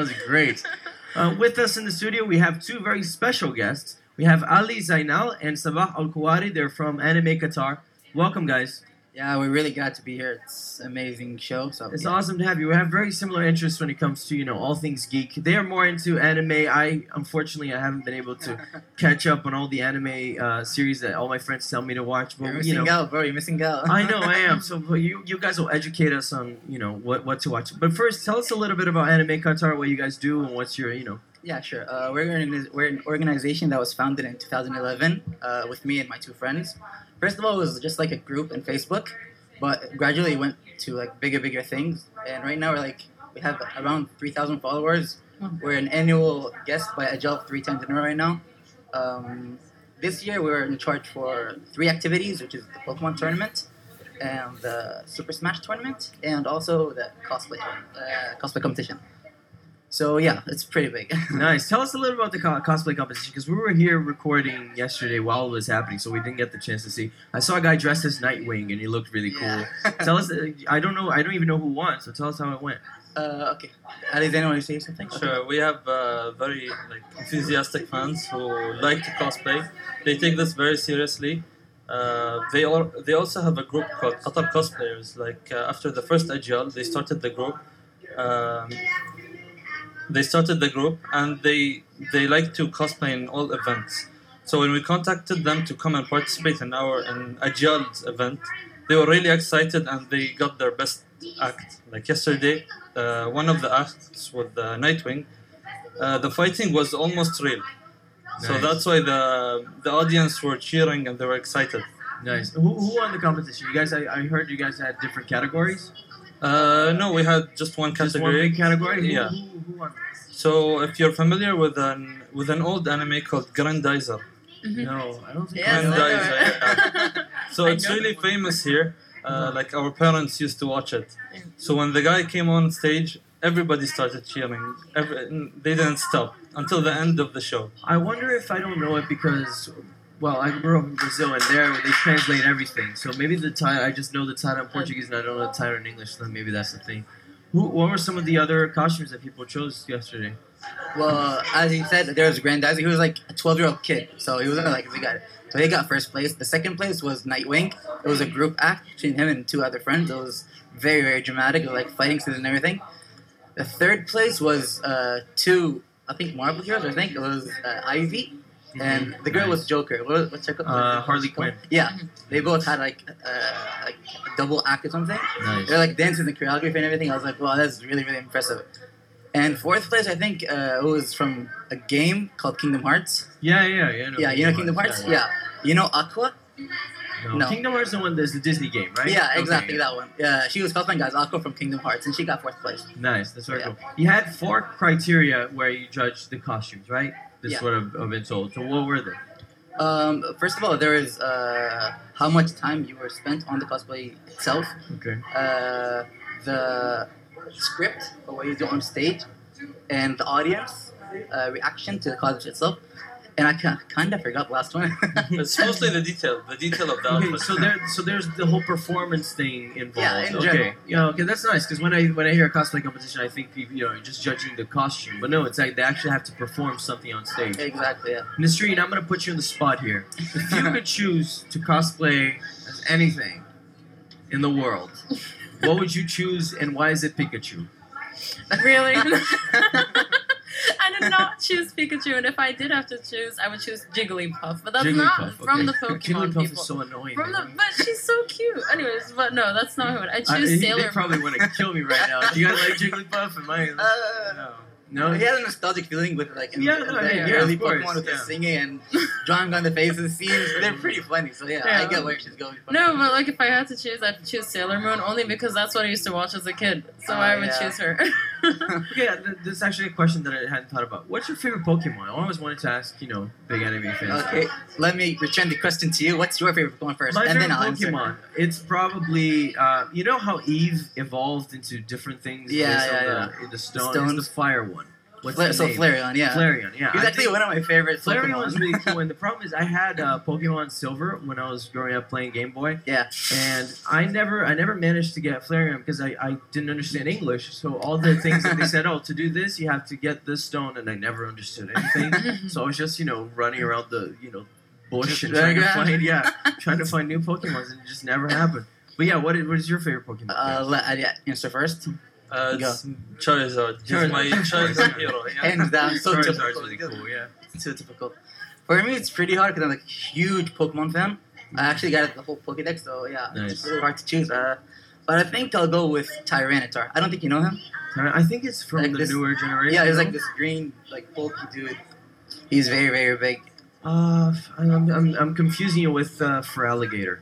was great. Uh, with us in the studio, we have two very special guests. We have Ali Zainal and Sabah Al Kuwari. They're from Anime Qatar. Welcome, guys. Yeah, we're really glad to be here. It's an amazing show. So It's yeah. awesome to have you. We have very similar interests when it comes to you know all things geek. They are more into anime. I unfortunately I haven't been able to catch up on all the anime uh, series that all my friends tell me to watch. You're missing you know, out, bro. You're missing out. I know I am. So but you you guys will educate us on you know what what to watch. But first, tell us a little bit about Anime Qatar, what you guys do, and what's your you know. Yeah, sure. Uh, we're, an, we're an organization that was founded in 2011 uh, with me and my two friends. First of all, it was just like a group in Facebook, but gradually it went to like bigger, bigger things. And right now we're like we have around 3,000 followers. We're an annual guest by Ajyal three times in a row right now. Um, this year we're in charge for three activities, which is the Pokemon tournament and the Super Smash tournament, and also the cosplay uh, cosplay competition. So yeah, it's pretty big. Nice. Tell us a little about the co- cosplay competition because we were here recording yesterday while it was happening, so we didn't get the chance to see. I saw a guy dressed as Nightwing, and he looked really cool. Yeah. Tell us. uh, I don't know. I don't even know who won. So tell us how it went. uh, okay. Alexander, want to say something? Okay. Sure, we have uh, very like enthusiastic fans who like to cosplay. They take this very seriously. Uh, they all they also have a group called Qatar Cosplayers. Like uh, after the first Ajyal, they started the group. Um, they started the group and they they like to cosplay in all events. So when we contacted them to come and participate in our in Ajyal's event, they were really excited and they got their best act. Like yesterday, uh, one of the acts with the Nightwing, uh, the fighting was almost real. So that's why the the audience were cheering and they were excited. Nice. Who, who won the competition? You guys. I, I heard you guys had different categories. Uh, no, we had just one category. Just one category. big category. Yeah. Who? So if you're familiar with an with an old anime called Grendizer, No, I don't think. Yes, know. Grendizer, I so it's really famous here. Uh, like our parents used to watch it. So when the guy came on stage, everybody started cheering. Every, they didn't stop until the end of the show. I wonder if I don't know it because, well, I grew up in Brazil and there they translate everything. So maybe the title, I just know the title in Portuguese and I don't know the title in English. So maybe that's the thing. Who, what were some of the other costumes that people chose yesterday? Well, as he said, there was Grendizer. He was like a 12 year old kid, so he wasn't like we got guy. So he got first place. The second place was Nightwing. It was a group act between him and two other friends. It was very, very dramatic. It was like fighting scenes and everything. The third place was uh, two, I think, Marvel heroes. I think it was uh, Ivy and the girl was Joker. What, what's her called? Uh, Harley Quinn. Yeah, they both had like uh, like a double act or something. Nice. They're like dancing and choreography and everything. I was like, wow, that's really, really impressive. And fourth place, I think, uh, it was from a game called Kingdom Hearts. Yeah, yeah, yeah. I Yeah, you know Kingdom Hearts? Yeah. You know Aqua? No. No. Kingdom Hearts is the one that's the Disney game, right? Yeah, Okay, exactly yeah. that one. Yeah, she was cosplaying guys Aqua from Kingdom Hearts, and she got fourth place. Nice. That's very Yeah. cool. You had four criteria where you judged the costumes, right? This Yeah. is what I've, I've been told. So what were they? Um, first of all, there is uh, how much time you were spent on the cosplay itself, Okay. uh, the script what you do on stage, and the audience uh, reaction to the cosplay itself. And I kind of forgot the last one. It's mostly the detail, the detail of the Okay, so there, so there's the whole performance thing involved. Yeah, in okay, general. yeah, okay, that's nice because when I when I hear a cosplay competition, I think people, you know, you're just judging the costume, but no, it's like they actually have to perform something on stage. exactly. Yeah. Nasreen, I'm gonna put you on the spot here. If you could choose to cosplay as anything in the world, what would you choose, and why is it Pikachu? Really? I did not choose Pikachu, and if I did have to choose, I would choose Jigglypuff. But that's not Jigglypuff, from the Pokemon Jigglypuff people. is so annoying. from the, man. but she's so cute. Anyways, but no, that's not who I I- choose. he- Sailor. they probably want to kill me right now. Do you guys like Jigglypuff? Am I? Uh, no. No. He has a nostalgic feeling with like in, Yeah, in no, the yeah, early of course, Pokemon with yeah. the singing and drawing on the faces scenes. They're pretty funny. So yeah, Yeah. I get where she's going. From. No, but like if I had to choose, I'd choose Sailor Moon only because that's what I used to watch as a kid. So Oh, I would yeah. choose her. Okay, this is actually a question that I hadn't thought about. What's your favorite Pokemon? I always wanted to ask, you know, big anime fans. Okay, let me return the question to you. What's your favorite Pokemon first, My and favorite then I'll answer. Pokemon. It's probably uh, you know how Eevee evolved into different things Yeah, yeah, the, in the stone. Stones. It's the fire one. What's Fla- so name? Flareon, yeah. Flareon, yeah. He's I actually one of my favorite Flareon Pokemon. was really cool, and the problem is I had uh, Pokemon Silver when I was growing up playing Game Boy. Yeah. And I never, I never managed to get Flareon because I, I didn't understand English. So all the things that they said, oh, to do this, you have to get this stone, and I never understood anything. so I was just, you know, running around the, you know, bush and trying to find, yeah, trying to find new Pokemon, and it just never happened. But yeah, what is, what is your favorite Pokemon? Uh, let, uh, yeah, answer first. Uh, Go. it's Charizard. He's Charizard. my childhood hero. Yeah. Hands down, so Charizard's typical. really cool, yeah. So typical. For me, it's pretty hard because I'm like a huge Pokemon fan. I actually got the whole Pokédex, so yeah, Nice. it's really hard to choose. Uh, but I think I'll go with Tyranitar. I don't think you know him. I think it's from Like the this- newer generation. Yeah, he's like this green, like bulky dude. He's very, very big. Uh, I'm, I'm, I'm confusing you with uh, Feraligatr.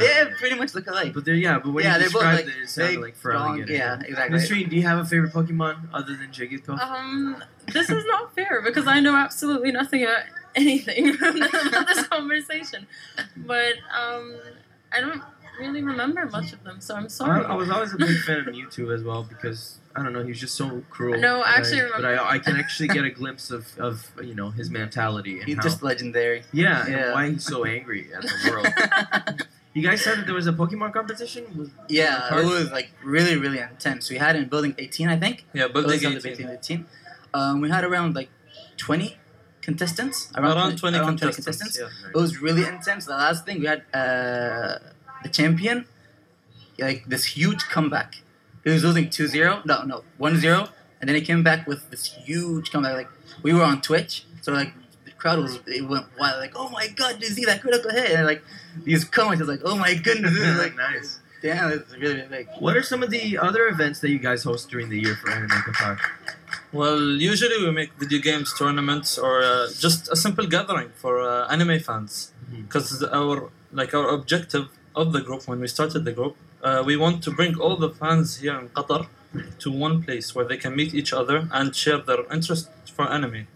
Yeah, pretty much look alike. But they're yeah, but when yeah, you they're both like it, it sounded like for strong. Yeah, exactly. Mystery, do you have a favorite Pokemon other than Jigglypuff? Um, this is not fair because I know absolutely nothing about anything about this conversation. But um, I don't really remember much of them, so I'm sorry. I was always a big fan of Mewtwo as well because I don't know, he was just so cruel. No, I But actually But remember- I, I can actually get a glimpse of, of you know his mentality and He's how, just legendary. yeah, yeah. and why he's so angry at the world. you guys said that there was a Pokemon competition. Was- Yeah, Cards? it was like really, really intense. We had in building 18, I think. Yeah, Building building 18. 18. 18. Um, we had around like 20 contestants. Around, Around 20 around 20 contestants. contestants. It was really intense. The last thing we had uh, the champion, like this huge comeback. He was losing 2-0. No, no, 1-0. And then he came back with this huge comeback. Like we were on Twitch, so like the crowd was it went wild. Like, oh my god, did you see that critical hit? And like these comments was like, oh my goodness, this is like nice. damn, it's really really big. What are some of the other events that you guys host during the year for Anime Qatar? Well, usually we make video games tournaments or uh, just a simple gathering for uh, anime fans. Because our like our objective of the group when we started the group, uh, we want to bring all the fans here in Qatar to one place where they can meet each other and share their interest for anime.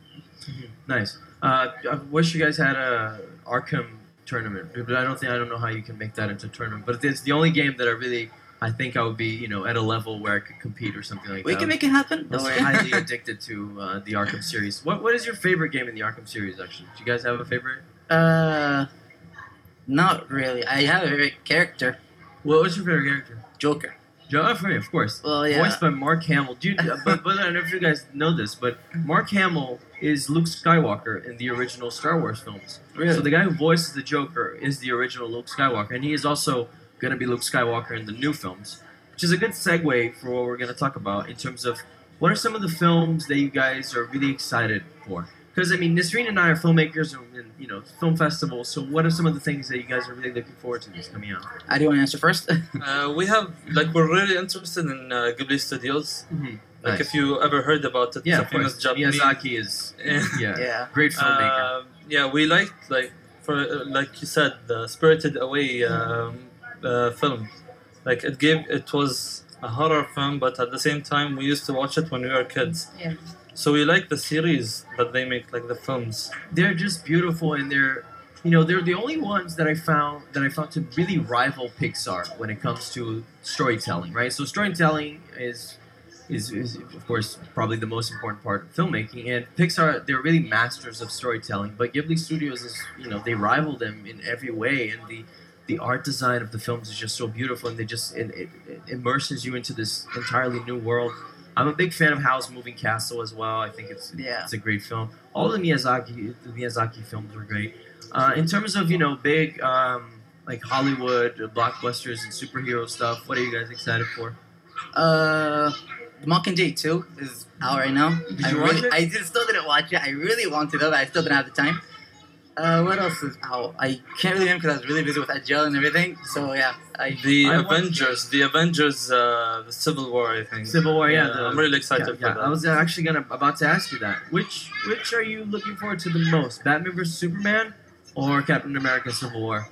Nice. Uh, I wish you guys had a Arkham tournament, but I don't think I don't know how you can make that into a tournament. But it's the only game that I really I think I would be you know at a level where I could compete or something like We that. We can make it happen. I'm highly addicted to uh, the Arkham series. What what is your favorite game in the Arkham series? Actually, do you guys have a favorite? Uh, not really. I have a favorite character, What was your favorite character? Joker. Me, of course. Well, yeah. Voiced by Mark Hamill. Dude, but, but I don't know if you guys know this, but Mark Hamill is Luke Skywalker in the original Star Wars films. Really? So the guy who voices the Joker is the original Luke Skywalker, and he is also going to be Luke Skywalker in the new films, which is a good segue for what we're going to talk about in terms of what are some of the films that you guys are really excited for. Because I mean, Nisreen and I are filmmakers and, and you know film festivals. So what are some of the things that you guys are really looking forward to that's coming out? I do want to answer first. Uh, we have like we're really interested in uh, Ghibli Studios. Mm-hmm. Like if you ever heard about it, yeah, it's a famous course. Japanese. Miyazaki is Yeah. yeah, yeah. great filmmaker. Uh, yeah, we liked like for uh, like you said the Spirited Away um, uh, film. Like it gave it was a horror film, but at the same time we used to watch it when we were kids. Yeah. So we like the series that they make, like the films. they're just beautiful and they're you know they're the only ones that i found that i found to really rival pixar when it comes to storytelling right? So storytelling is is, is of course probably the most important part of filmmaking. And pixar they're really masters of storytelling but ghibli studios is you know they rival them in every way. And the the art design of the films is just so beautiful. And they just it, it, it immerses you into this entirely new world i'm a big fan of howl's moving castle as well i think it's Yeah. it's a great film. All the Miyazaki the Miyazaki films were great. Uh, in terms of you know big um, like Hollywood uh, blockbusters and superhero stuff, what are you guys excited for? Uh, the Mockingjay 2 is out right now. Did I really, it? I did, still didn't watch it. I really wanted to, but I still didn't have the time. Uh, what else is out? I can't really remember because I was really busy with Ajyal and everything. So yeah, I The I watched Avengers, the Avengers, uh, the Civil War, I think. Civil War, yeah. the- I'm really excited yeah, for yeah, that. I was actually gonna about to ask you that. Which which are you looking forward to the most? Batman vs Superman or Captain America: Civil War?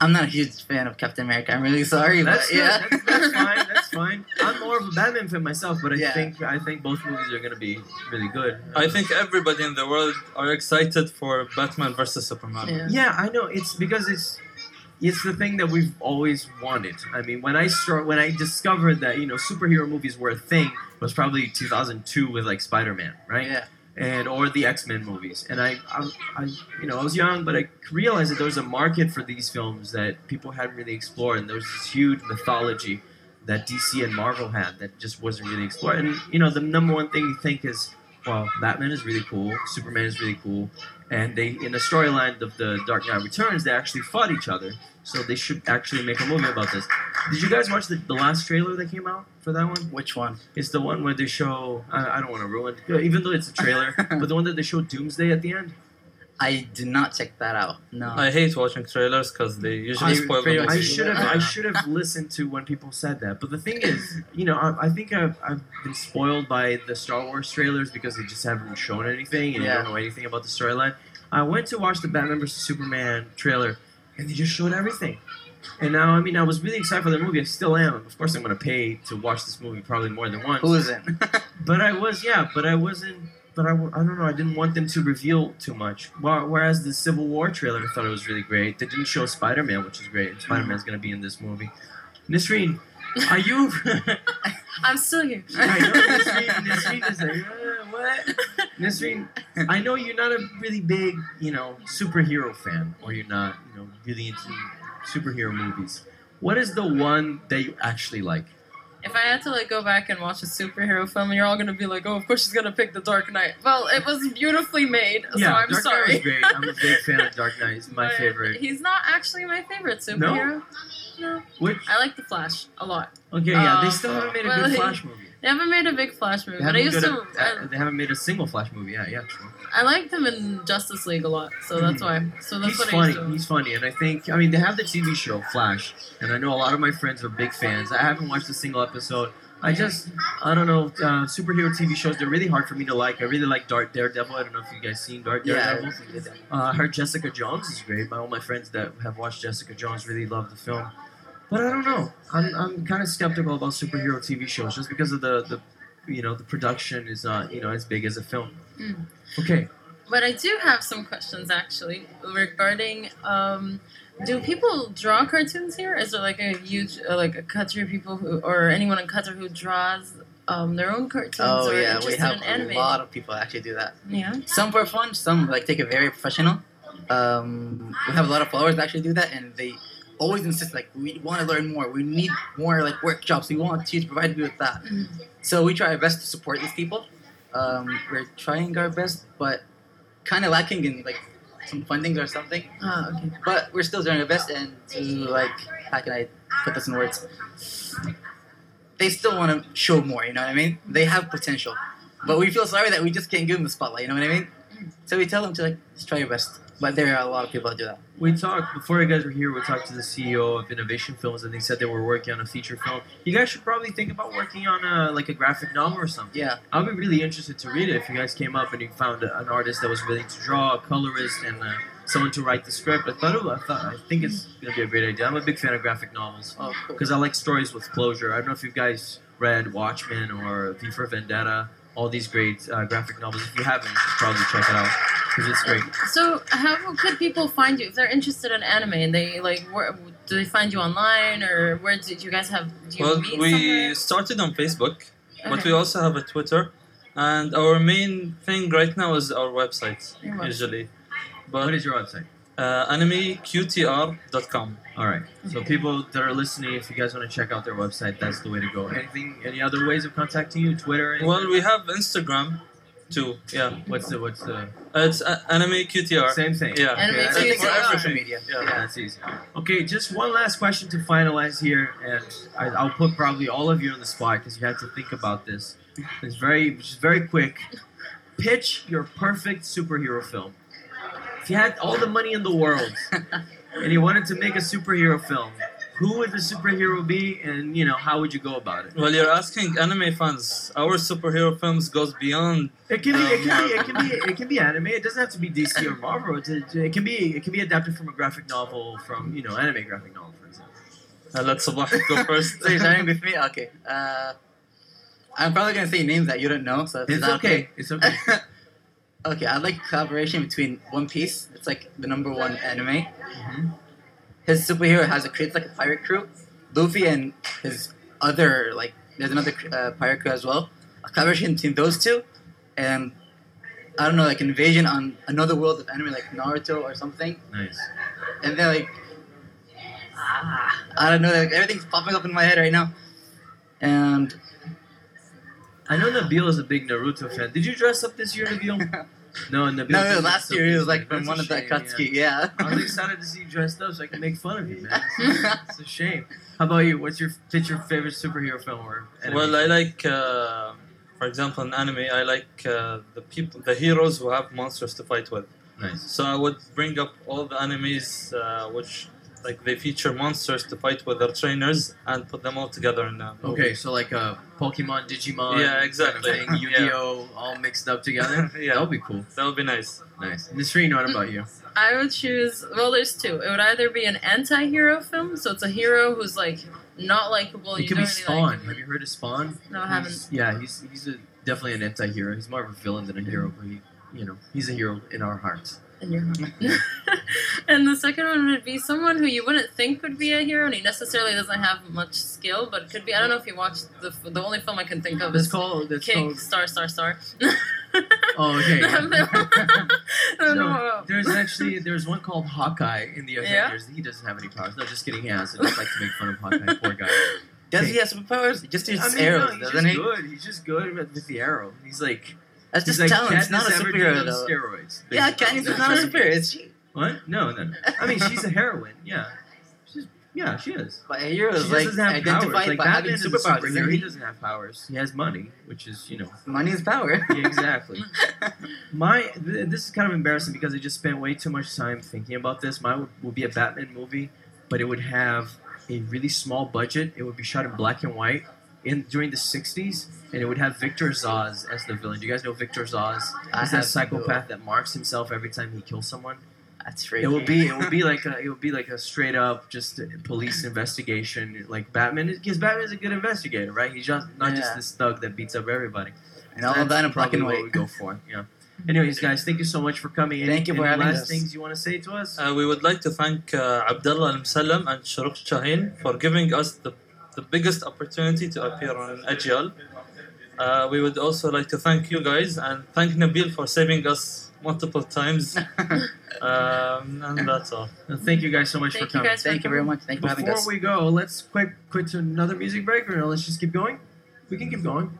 I'm not a huge fan of Captain America. I'm really sorry, That's but yeah, that's, that's fine. That's fine. I'm more of a Batman fan myself, but I Yeah. think I think both movies are gonna be really good. I think everybody in the world are excited for Batman versus Superman. Yeah. Yeah, I know. It's because it's it's the thing that we've always wanted. I mean, when I start, when I discovered that you know superhero movies were a thing was probably 2002 with like Spider-Man, right? Yeah. And or the X Men movies. And I, I, I, you know, I was young, but I realized that there was a market for these films that people hadn't really explored, and there was this huge mythology that DC and Marvel had that just wasn't really explored. And you know, the number one thing you think is, well, Batman is really cool, Superman is really cool, and they in the storyline of the Dark Knight Returns, they actually fought each other. So they should actually make a movie about this. Did you guys watch the, the last trailer that came out for that one? Which one? It's the one where they show. I, I don't want to ruin, even though it's a trailer, but the one that they show Doomsday at the end. I did not check that out. No. I hate watching trailers because they usually I- spoil pretty the I movie. should have. I should have listened to when people said that. But the thing is, you know, I, I think I've, I've been spoiled by the Star Wars trailers because they just haven't shown anything, and you Yeah. don't know anything about the storyline. I went to watch the Batman vs Superman trailer, and they just showed everything. And now, I mean, I was really excited for the movie. I still am. Of course, I'm going to pay to watch this movie probably more than once. Who is it? But I was, yeah, but I wasn't. But I don't know. I didn't want them to reveal too much. Whereas the Civil War trailer, I thought it was really great. They didn't show Spider Man, which is great. And Spider Man's gonna be in this movie. Nisreen, are you? I'm still here. I know Nisreen. Nisreen is like, uh, what? Nisreen, I know you're not a really big, you know, superhero fan, or you're not, you know, really into superhero movies. What is the one that you actually like? If I had to like go back and watch a superhero film, you're all gonna be like, "Oh, of course she's gonna pick The Dark Knight." Well, it was beautifully made, so I'm Dark sorry. Knight was great. I'm a big fan of Dark Knight. He's my But favorite. He's not actually my favorite superhero. No, Which I like The Flash a lot. Okay, yeah, they Uh, still haven't made a well, good Flash movie. They haven't made a big Flash movie, but I used to. a- I, uh, they haven't made a single Flash movie. Yeah, yeah, true. I liked him in Justice League a lot, so that's why. So that's He's what I funny. used to. He's funny, and I think I mean they have the TV show Flash, and I know a lot of my friends are big fans. I haven't watched a single episode. I just I don't know uh, superhero TV shows. They're really hard for me to like. I really like Dark Daredevil. I don't know if you guys seen Dark Daredevil. yeah. Daredevil. Uh, I heard Jessica Jones is great. My all my friends that have watched Jessica Jones really love the film. But I don't know. I'm, I'm kind of skeptical about superhero TV shows just because of the, the you know the production is not you know as big as a film. Mm. Okay. But I do have some questions actually regarding. Um, do people draw cartoons here? Is there like a huge, uh, like a Qatar people who, or anyone in Qatar who draws um, their own cartoons Oh or yeah, we have in a anime? lot of people actually do that. Yeah. Some for fun, some like take it very professional. Um, we have a lot of followers that actually do that, and they always insist like we want to learn more. We need more like workshops. We want you to provide you with that. Mhm. So we try our best to support these people. Um, we're trying our best, but kind of lacking in like some funding or something. Ah, okay. But we're still doing our best, and to like how can I put this in words? They still want to show more. You know what I mean? They have potential, but we feel sorry that we just can't give them the spotlight. You know what I mean? So we tell them to like just try your best. But there are a lot of people that do that. We talked before you guys were here. We talked to the CEO of Innovation Films, and they said they were working on a feature film. You guys should probably think about working on a like a graphic novel or something. Yeah. I'd be really interested to read it if you guys came up and you found an artist that was willing to draw, a colorist, and uh, someone to write the script. I thought it, I thought I think it's gonna be a great idea. I'm a big fan of graphic novels Oh, cool. because I like stories with closure. I don't know if you guys read Watchmen or V for Vendetta. All these great uh, graphic novels. If you haven't, you should probably check it out because it's great. So, how could people find you if they're interested in anime and they like? Where, do they find you online or where did you guys have? Do you Well, meet we somewhere? started on Facebook, but we also have a Twitter, and our main thing right now is our website Your usually. What But is your website? uh, animeqtr.com. All right. So people that are listening, if you guys want to check out their website, that's the way to go. Anything? Any other ways of contacting you? Twitter? anything? Well, we have Instagram too. Yeah, what's the what's the it's uh, animeqtr. same thing? Yeah. And Okay, we that's do I think easy. for Yeah. social media. Yeah. Yeah, that's easy. Okay, just one last question to finalize here, and I, I'll put probably all of you on the spot because you have to think about this. It's very, it's very quick. Pitch your perfect superhero film. If you had all the money in the world and you wanted to make a superhero film, who would the superhero be, and you know how would you go about it? Well, you're asking anime fans. Our superhero films goes beyond. It can be, it can be, it can be, it can be anime. It doesn't have to be DC or Marvel. It, it can be, it can be adapted from a graphic novel, from you know, anime graphic novel, for example. Uh, let Sabah go first. So you're starting with me? Okay. Uh, I'm probably gonna say names that you don't know. So if It's that okay. It's okay. okay, I'd like collaboration between One Piece. It's like the number one anime, Mhm. His superhero has a creates like a pirate crew. Luffy and his other like there's another uh, pirate crew as well. A collaboration between those two, and I don't know like invasion on another world of anime like Naruto or something. Nice. And then like ah, I don't know like everything's popping up in my head right now. And I know Nabil is a big Naruto fan. Did you dress up this year, Nabil? No, Nabil. no, didn't last year he was like from one a of the shame, Akatsuki. yeah. Yeah. I was excited to see you dressed up so I can make fun of you, man. It's a shame. How about you? What's your what's your favorite superhero film or anime? Well, I like, uh, for example, in anime, I like uh, the people, the heroes who have monsters to fight with. nice. So I would bring up all the animes uh, which, like, they feature monsters to fight with their trainers and put them all together in a movie. Okay, so like uh, Pokemon, Digimon, Yeah, exactly. kind of thing, Yu-Gi-Oh, all mixed up together. Yeah. that would be cool. That would be nice. Nice. Nisreen, what about you? I would choose. Well, there's two. It would either be an anti-hero film, so it's a hero who's like not likable. it you could don't be Spawn. Like. Have you heard of Spawn? No, I haven't. He's- yeah, he's he's a, definitely an anti-hero. He's more of a villain than a hero, but he, you know, he's a hero in our hearts. In your heart. and the second one would be someone who you wouldn't think would be a hero, and he necessarily doesn't have much skill, but could be. I don't know if you watched the the only film I can think of It's is called. It's Kick called. Star Star Star. Oh, okay. I So, there's actually there's one called Hawkeye in the Yeah? Avengers. He doesn't have any powers. No, just kidding. He has. I just like to make fun of Hawkeye. Poor guy. Does he have superpowers? He just I uses mean, arrows, no, he's doesn't just he? good. He's just good with, with the arrow. He's like That's he's just like talent. It's not a superhero though. steroids. Yeah. Katniss is not a superhero. Is she? What? No, no. I mean, she's a heroine. Yeah. She's yeah, she is. But a hero is like doesn't have identified powers. Like by Batman having is a superpowers. superhero. isn't He he? doesn't have powers. He has money, which is you know Money is power. yeah, exactly. My th- this is kind of embarrassing because I just spent way too much time thinking about this. Mine would, would be a Batman movie, but it would have a really small budget. It would be shot in black and white in during the '60s, and it would have Victor Zsasz as the villain. Do you guys know Victor Zsasz? I He's have that psychopath that marks himself every time he kills someone. That's freaky. It would be it would be like a it would be like a straight up just police investigation. Like Batman, because Batman is a good investigator, right? He's just not just Yeah. this thug that beats up everybody. and all of that in black Probably and what we go for. Yeah. Anyways, guys, thank you so much for coming. Any, Thank you for any having last us. things you want to say to us? Uh, we would like to thank uh, Abdullah Al Musallam and Shuruq Shaheen for giving us the, the biggest opportunity to appear on Ajyal. Uh, we would also like to thank you guys and thank Nabil for saving us multiple times. um, and that's all. Uh, thank you guys so much Thank for coming. guys for Thank you very much. Thank you for having us. Before we go, let's quick quit to another music break, or no, let's just keep going. We can keep going.